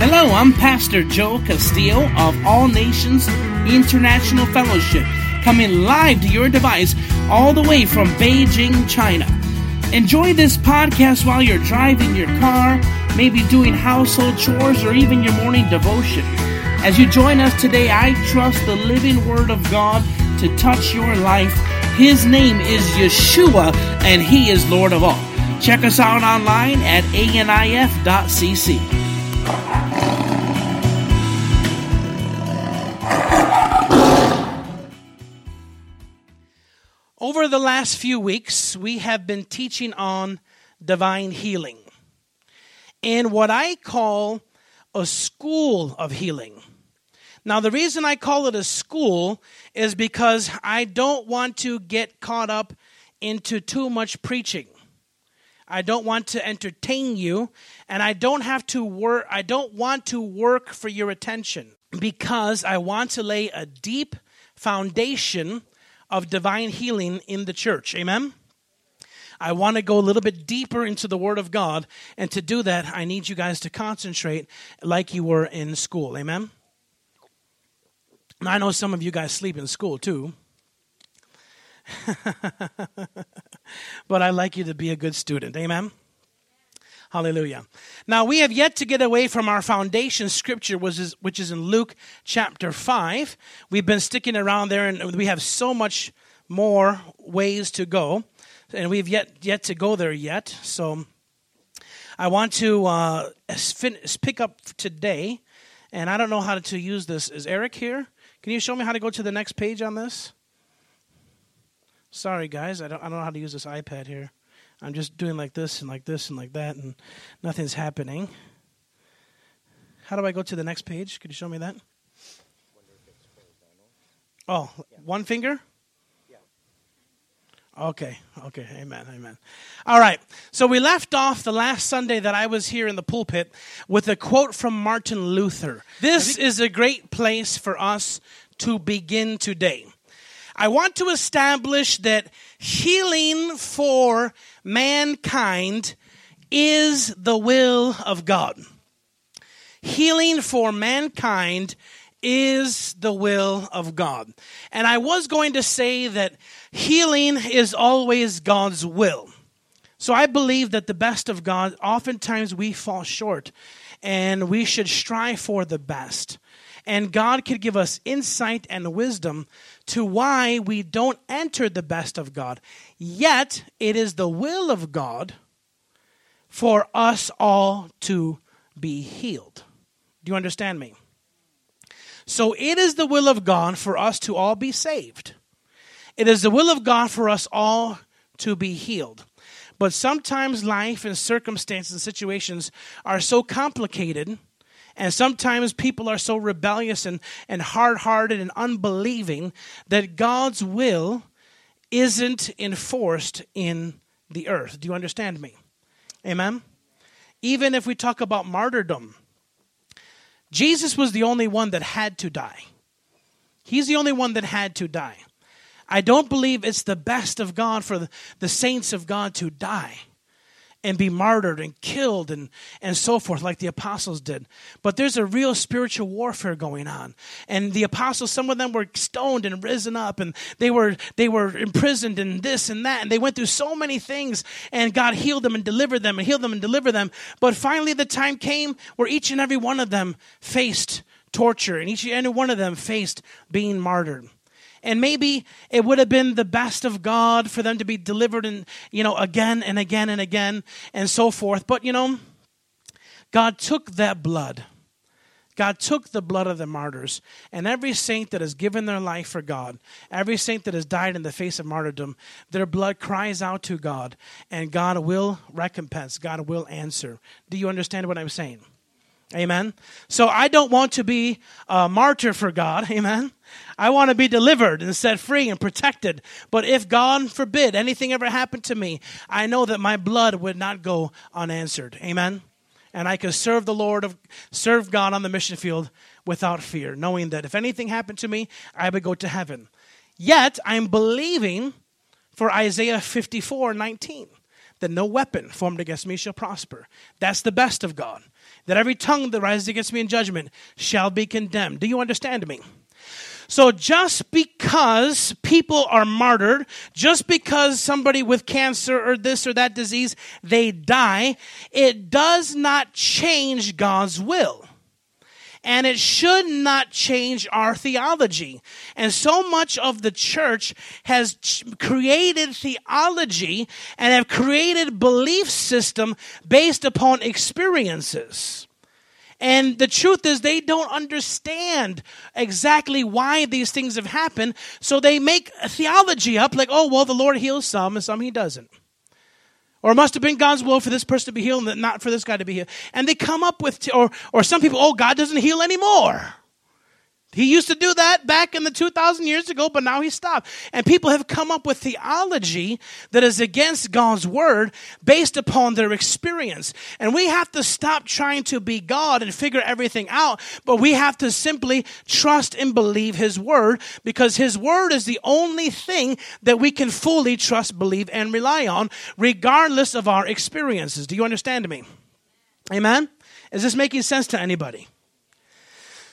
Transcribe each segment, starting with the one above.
Hello, I'm Pastor Joe Castillo of All Nations International Fellowship, coming live to your device all the way from Beijing, China. Enjoy this podcast while you're driving your car, maybe doing household chores, or even your morning devotion. As you join us today, I trust the living Word of God to touch your life. His name is Yeshua, and He is Lord of all. Check us out online at anif.cc. Over the last few weeks, we have been teaching on divine healing in what I call a school of healing. Now, the reason I call it a school is because I don't want to get caught up into too much preaching. I don't want to entertain you, and I don't have to work I don't want to work for your attention because I want to lay a deep foundation of divine healing in the church. Amen. I want to go a little bit deeper into the Word of God, and to do that, I need you guys to concentrate like you were in school. Amen. I know some of you guys sleep in school too. but I like you to be a good student. Amen. Hallelujah. Now, we have yet to get away from our foundation scripture, which is, in Luke chapter 5. We've been sticking around there, and we have so much more ways to go. And we've yet, yet to go there yet. So I want to uh, pick up today, and I don't know how to use this. Is Eric here? Can you show me how to go to the next page on this? Sorry, guys, I don't, I don't know how to use this iPad here. I'm just doing like this and like this and like that, and nothing's happening. How do I go to the next page? Could you show me that? Oh, one finger? Yeah. Okay, okay, amen, amen. All right, so we left off the last Sunday that I was here in the pulpit with a quote from Martin Luther. This is a great place for us to begin today. I want to establish that healing for mankind is the will of God. Healing for mankind is the will of God. And I was going to say that healing is always God's will. So I believe that the best of God, oftentimes we fall short and we should strive for the best. And God could give us insight and wisdom to why we don't enter the best of God. Yet, it is the will of God for us all to be healed. Do you understand me? So, it is the will of God for us to all be saved. It is the will of God for us all to be healed. But sometimes life and circumstances and situations are so complicated and sometimes people are so rebellious and, and hard hearted and unbelieving that God's will isn't enforced in the earth. Do you understand me? Amen? Even if we talk about martyrdom, Jesus was the only one that had to die. He's the only one that had to die. I don't believe it's the best of God for the saints of God to die and be martyred and killed and, and so forth, like the apostles did. But there's a real spiritual warfare going on. And the apostles, some of them were stoned and risen up, and they were they were imprisoned and this and that, and they went through so many things, and God healed them and delivered them and healed them and delivered them. But finally the time came where each and every one of them faced torture, and each and every one of them faced being martyred and maybe it would have been the best of God for them to be delivered and you know again and again and again and so forth. But you know God took that blood. God took the blood of the martyrs. And every saint that has given their life for God every saint that has died in the face of martyrdom their blood cries out to God. And God will recompense. God will answer. Do you understand what I'm saying Amen. So I don't want to be a martyr for God. Amen. I want to be delivered and set free and protected. But if God forbid anything ever happened to me, I know that my blood would not go unanswered. Amen. And I could serve the Lord of serve God on the mission field without fear, knowing that if anything happened to me, I would go to heaven. Yet I'm believing for Isaiah 54, 19 that no weapon formed against me shall prosper. That's the best of God. That every tongue that rises against me in judgment shall be condemned. Do you understand me? So just because people are martyred, just because somebody with cancer or this or that disease, they die, it does not change God's will and it should not change our theology. And so much of the church has created theology and have created belief system based upon experiences. And the truth is, they don't understand exactly why these things have happened. So they make theology up like, oh, well, the Lord heals some and some he doesn't. Or it must have been God's will for this person to be healed and not for this guy to be healed. And they come up with, or, or some people, oh, God doesn't heal anymore. He used to do that back in the 2,000 years ago, but now he stopped. And people have come up with theology that is against God's word based upon their experience. And we have to stop trying to be God and figure everything out, but we have to simply trust and believe his word because his word is the only thing that we can fully trust, believe, and rely on, regardless of our experiences. Do you understand me? Amen? Is this making sense to anybody?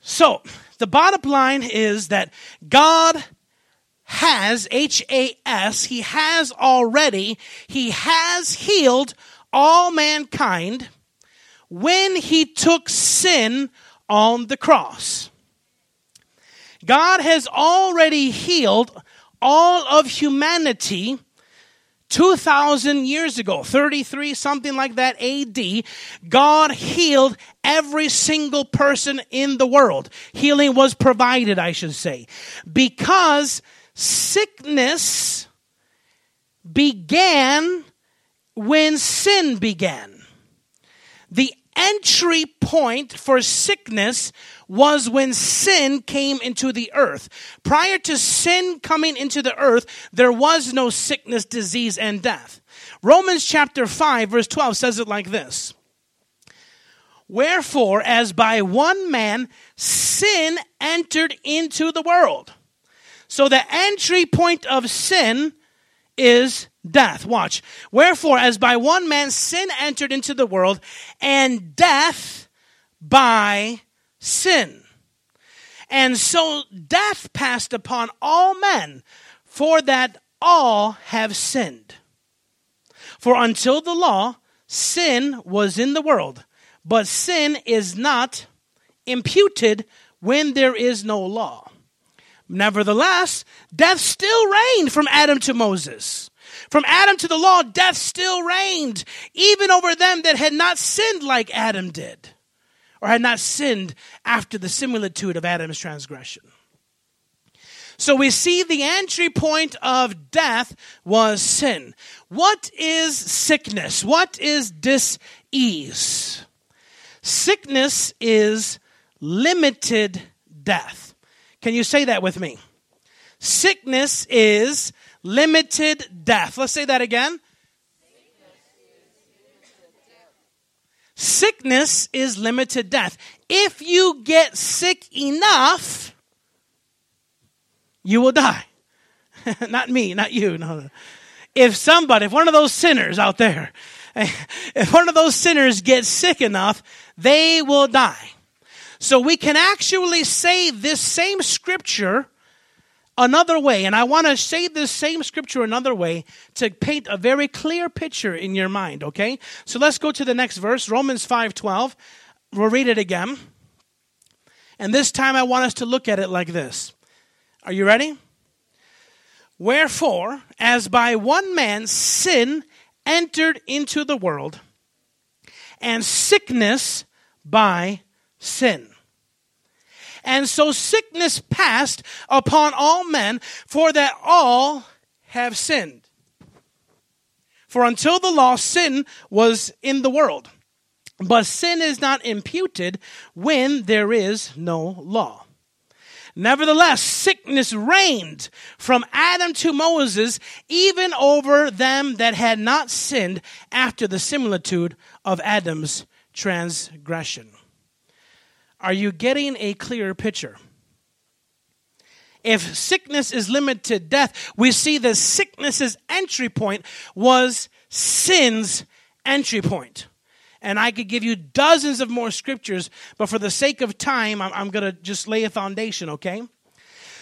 So, the bottom line is that God has, H A S, He has already, He has healed all mankind when He took sin on the cross. God has already healed all of humanity 2,000 years ago, 33, something like that AD, God healed every single person in the world. Healing was provided, I should say. Because sickness began when sin began. The entry point for sickness was when sin came into the earth. Prior to sin coming into the earth, there was no sickness, disease, and death. Romans chapter 5, verse 12 says it like this Wherefore, as by one man sin entered into the world. So the entry point of sin is death. Watch. Wherefore, as by one man sin entered into the world, and death by sin. And so death passed upon all men, for that all have sinned. For until the law, sin was in the world, but sin is not imputed when there is no law. Nevertheless, death still reigned from Adam to Moses. From Adam to the law, death still reigned, even over them that had not sinned like Adam did or had not sinned after the similitude of Adam's transgression. So we see the entry point of death was sin. What is sickness? What is dis-ease? Sickness is limited death. Can you say that with me? Sickness is limited death. Let's say that again. Sickness is limited death. If you get sick enough, you will die. not me, not you. No. If somebody, if one of those sinners out there, if one of those sinners gets sick enough, they will die. So we can actually say this same scripture another way, and I want to say this same scripture another way to paint a very clear picture in your mind, okay? So let's go to the next verse, Romans 5:12. We'll read it again. And this time I want us to look at it like this. Are you ready? Wherefore, as by one man sin entered into the world, and sickness by sin. And so sickness passed upon all men, for that all have sinned. For until the law, sin was in the world. But sin is not imputed when there is no law. Nevertheless, sickness reigned from Adam to Moses, even over them that had not sinned after the similitude of Adam's transgression. Are you getting a clearer picture? If sickness is limited to death, we see that sickness's entry point was sin's entry point. And I could give you dozens of more scriptures, but for the sake of time, I'm, I'm going to just lay a foundation, okay?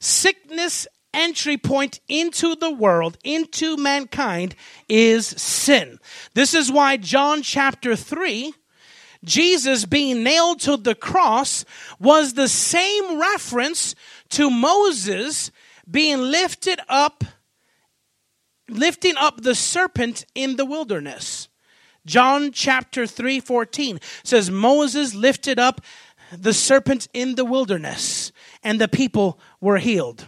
Sickness entry point into the world, into mankind, is sin. This is why John chapter 3, Jesus being nailed to the cross, was the same reference to Moses being lifted up, lifting up the serpent in the wilderness. John chapter 3 14 says, Moses lifted up the serpent in the wilderness, and the people were healed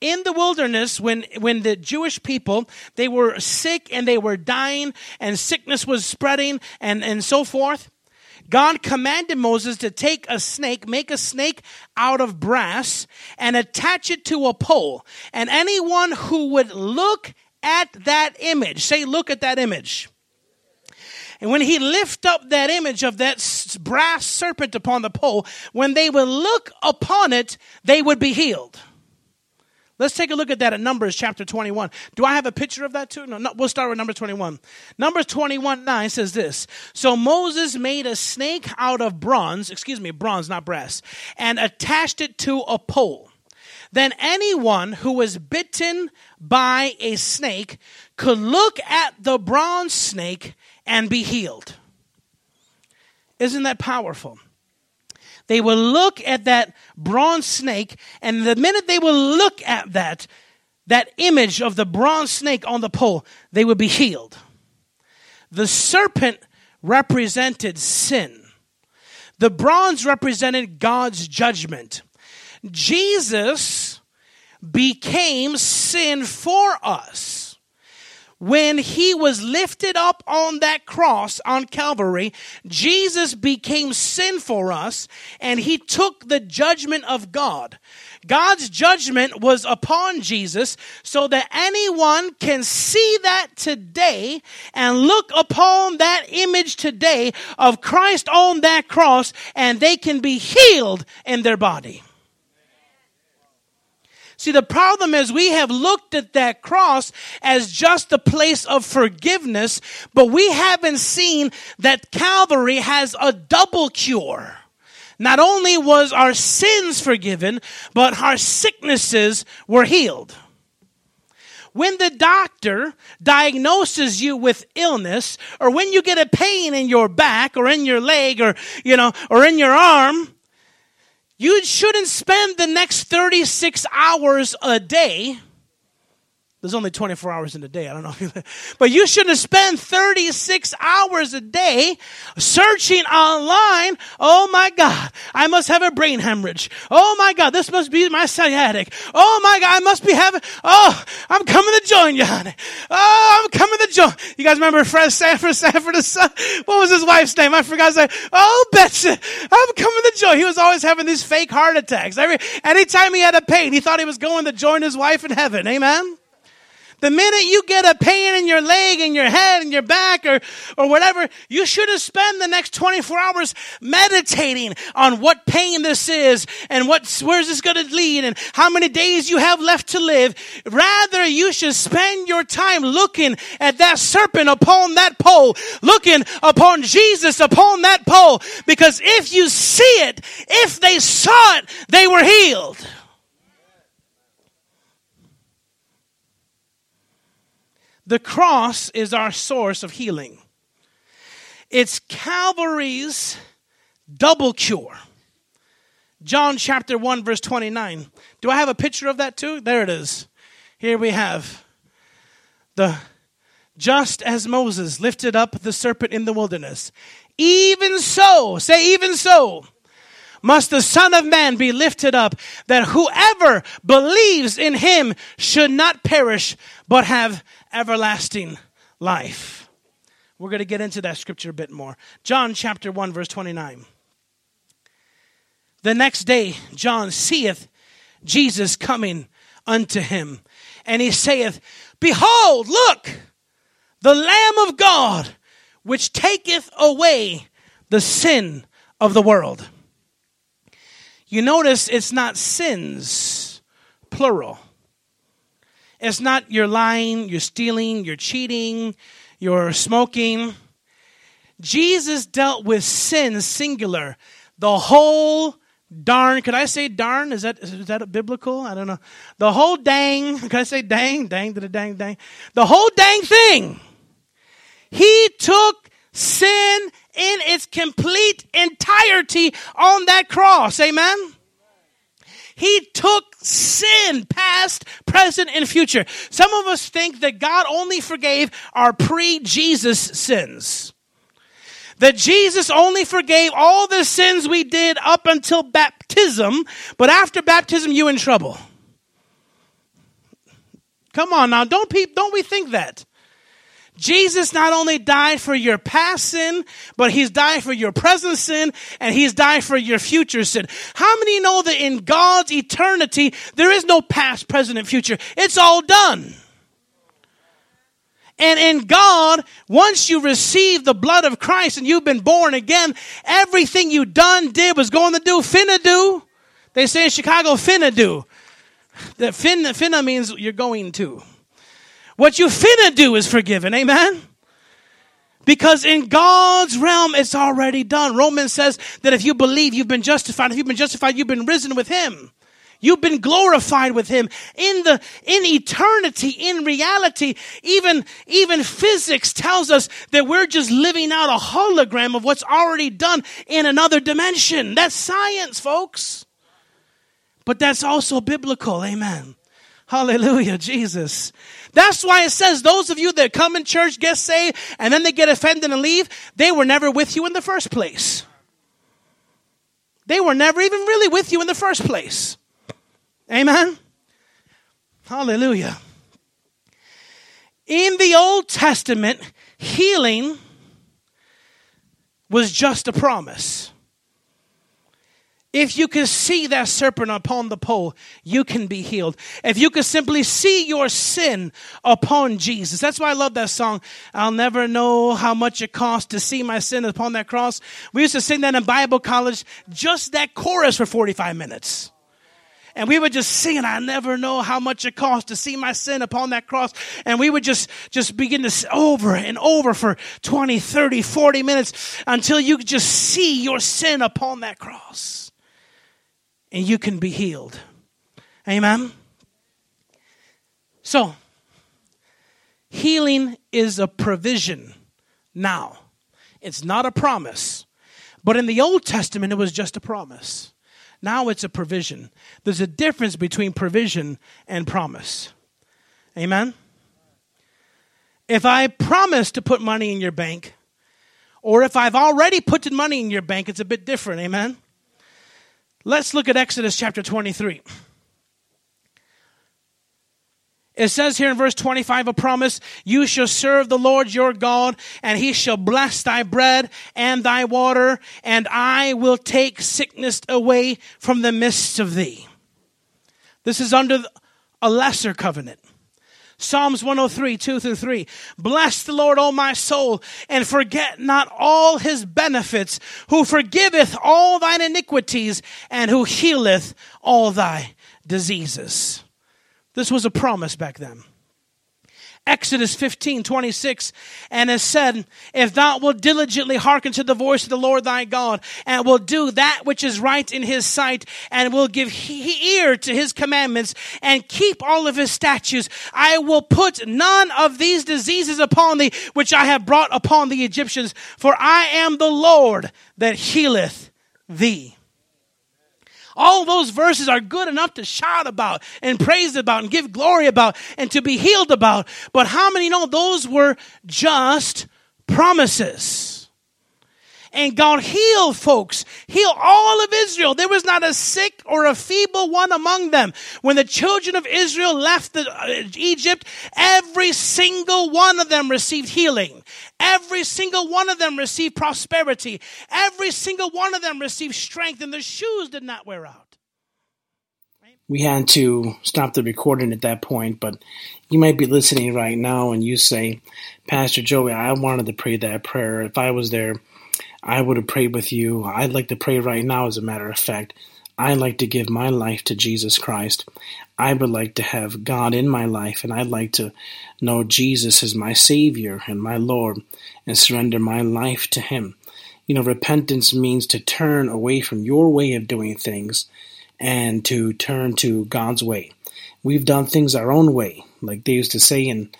in the wilderness when when the jewish people they were sick and they were dying and sickness was spreading and and so forth god commanded moses to take a snake make a snake out of brass and attach it to a pole and anyone who would look at that image say look at that image and when he lift up that image of that brass serpent upon the pole, when they would look upon it, they would be healed. Let's take a look at that in Numbers chapter 21. Do I have a picture of that too? No, no we'll start with number 21. Numbers 21 9 says this So Moses made a snake out of bronze, excuse me, bronze, not brass, and attached it to a pole. Then anyone who was bitten by a snake could look at the bronze snake and be healed. Isn't that powerful? They will look at that bronze snake, and the minute they will look at that, that image of the bronze snake on the pole, they would be healed. The serpent represented sin. The bronze represented God's judgment. Jesus became sin for us when he was lifted up on that cross on Calvary, Jesus became sin for us and he took the judgment of God. God's judgment was upon Jesus so that anyone can see that today and look upon that image today of Christ on that cross and they can be healed in their body. See, the problem is we have looked at that cross as just a place of forgiveness, but we haven't seen that Calvary has a double cure. Not only was our sins forgiven, but our sicknesses were healed. When the doctor diagnoses you with illness, or when you get a pain in your back or in your leg or, you know, or in your arm, you shouldn't spend the next 36 hours a day there's only 24 hours in a day. I don't know. but you shouldn't spend 36 hours a day searching online. Oh my God. I must have a brain hemorrhage. Oh my God. This must be my sciatic. Oh my God. I must be having, oh, I'm coming to join you, honey. Oh, I'm coming to join. You guys remember Fred Sanford, Sanford, son? What was his wife's name? I forgot. Say, oh, Betsy, I'm coming to join. He was always having these fake heart attacks. Every, anytime he had a pain, he thought he was going to join his wife in heaven. Amen. The minute you get a pain in your leg and your head and your back or, or whatever, you should have spent the next 24 hours meditating on what pain this is and what, where's this going to lead and how many days you have left to live. Rather, you should spend your time looking at that serpent upon that pole, looking upon Jesus upon that pole, because if you see it, if they saw it, they were healed. The cross is our source of healing. It's Calvary's double cure. John chapter 1, verse 29. Do I have a picture of that too? There it is. Here we have the just as Moses lifted up the serpent in the wilderness, even so, say, even so, must the Son of Man be lifted up, that whoever believes in him should not perish, but have everlasting life. We're going to get into that scripture a bit more. John chapter 1, verse 29. The next day, John seeth Jesus coming unto him, and he saith, Behold, look, the Lamb of God, which taketh away the sin of the world. You notice it's not sins, plural. It's not you're lying, you're stealing, you're cheating, you're smoking. Jesus dealt with sin singular. The whole darn, could I say darn? Is that is that biblical? I don't know. The whole dang, could I say dang? Dang to the dang dang. The whole dang thing. He took sin in its complete entirety on that cross. Amen. He took sin, past, present, and future. Some of us think that God only forgave our pre Jesus sins. That Jesus only forgave all the sins we did up until baptism, but after baptism, you in trouble. Come on now, don't, pe- don't we think that? Jesus not only died for your past sin, but he's died for your present sin and he's died for your future sin. How many know that in God's eternity, there is no past, present, and future? It's all done. And in God, once you receive the blood of Christ and you've been born again, everything you done, did, was going to do, finna do. They say in Chicago, finna do. That finna, finna means you're going to. What you finna do is forgiven. Amen. Because in God's realm, it's already done. Romans says that if you believe you've been justified, if you've been justified, you've been risen with Him. You've been glorified with Him in the, in eternity, in reality. Even, even physics tells us that we're just living out a hologram of what's already done in another dimension. That's science, folks. But that's also biblical. Amen. Hallelujah, Jesus. That's why it says those of you that come in church, get saved, and then they get offended and leave, they were never with you in the first place. They were never even really with you in the first place. Amen? Hallelujah. In the Old Testament, healing was just a promise. If you can see that serpent upon the pole, you can be healed. If you can simply see your sin upon Jesus. That's why I love that song. I'll never know how much it costs to see my sin upon that cross. We used to sing that in Bible college, just that chorus for 45 minutes. And we would just sing, and I never know how much it costs to see my sin upon that cross. And we would just, just begin to over and over for 20, 30, 40 minutes until you just see your sin upon that cross and you can be healed. Amen? So, healing is a provision now, it's not a promise. But in the Old Testament, it was just a promise. Now it's a provision. There's a difference between provision and promise. Amen? If I promise to put money in your bank, or if I've already put money in your bank, it's a bit different. Amen? Let's look at Exodus chapter 23. It says here in verse 25 a promise, you shall serve the Lord your God, and he shall bless thy bread and thy water, and I will take sickness away from the midst of thee. This is under a lesser covenant. Psalms 103, 2 through 3. Bless the Lord, O my soul, and forget not all his benefits, who forgiveth all thine iniquities, and who healeth all thy diseases. This was a promise back then. Exodus 15, 26, and has said, If thou wilt diligently hearken to the voice of the Lord thy God, and will do that which is right in his sight, and will give he- ear to his commandments, and keep all of his statutes, I will put none of these diseases upon thee, which I have brought upon the Egyptians, for I am the Lord that healeth thee. All those verses are good enough to shout about and praise about and give glory about and to be healed about. But how many know those were just promises? And God healed folks, healed all of Israel. There was not a sick or a feeble one among them. When the children of Israel left the, uh, Egypt, every single one of them received healing. Every single one of them received prosperity. Every single one of them received strength, and their shoes did not wear out. We had to stop the recording at that point, but you might be listening right now and you say, Pastor Joey, I wanted to pray that prayer. If I was there, I would have prayed with you. I'd like to pray right now, as a matter of fact. I'd like to give my life to Jesus Christ. I would like to have God in my life, and I'd like to know Jesus as my Savior and my Lord and surrender my life to Him. You know, repentance means to turn away from your way of doing things and to turn to God's way. We've done things our own way, like they used to say in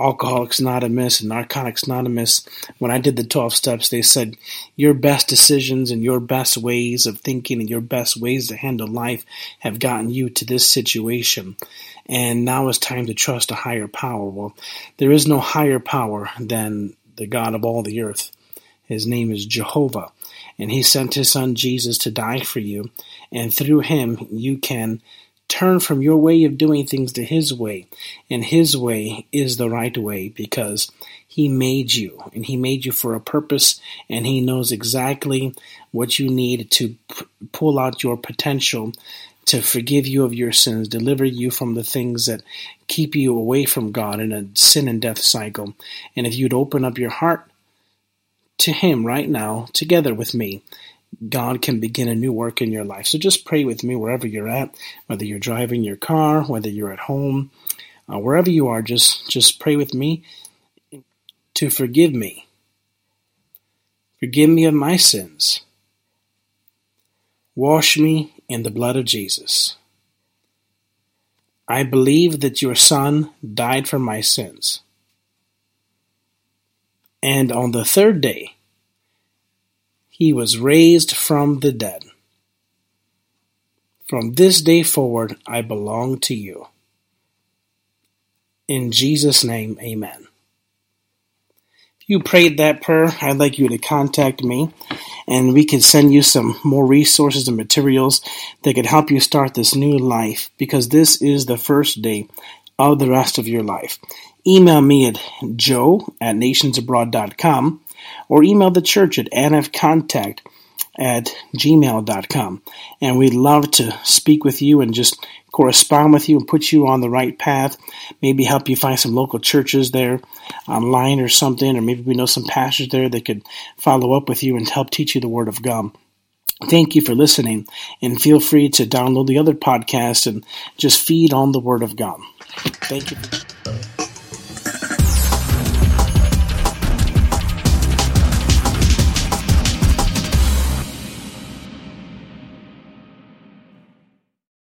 Alcoholics Anonymous and Narcotics Anonymous, when I did the 12 steps, they said your best decisions and your best ways of thinking and your best ways to handle life have gotten you to this situation. And now it's time to trust a higher power. Well, there is no higher power than the God of all the earth. His name is Jehovah. And he sent his son Jesus to die for you. And through him, you can turn from your way of doing things to His way. And His way is the right way because He made you and He made you for a purpose and He knows exactly what you need to p- pull out your potential to forgive you of your sins, deliver you from the things that keep you away from God in a sin and death cycle. And if you'd open up your heart to Him right now, together with me, God can begin a new work in your life. So just pray with me wherever you're at, whether you're driving your car, whether you're at home, uh, wherever you are. Just just pray with me to forgive me. Forgive me of my sins. Wash me in the blood of Jesus. I believe that your Son died for my sins. And on the third day, he was raised from the dead. From this day forward, I belong to you. In Jesus' name, amen. If you prayed that prayer, I'd like you to contact me and we can send you some more resources and materials that could help you start this new life because this is the first day of the rest of your life. Email me at joe at nationsabroad.com or email the church at nfcontact at gmail.com. And we'd love to speak with you and just correspond with you and put you on the right path. Maybe help you find some local churches there online or something, or maybe we know some pastors there that could follow up with you and help teach you the Word of God. Thank you for listening, and feel free to download the other podcast and just feed on the Word of God. Thank you.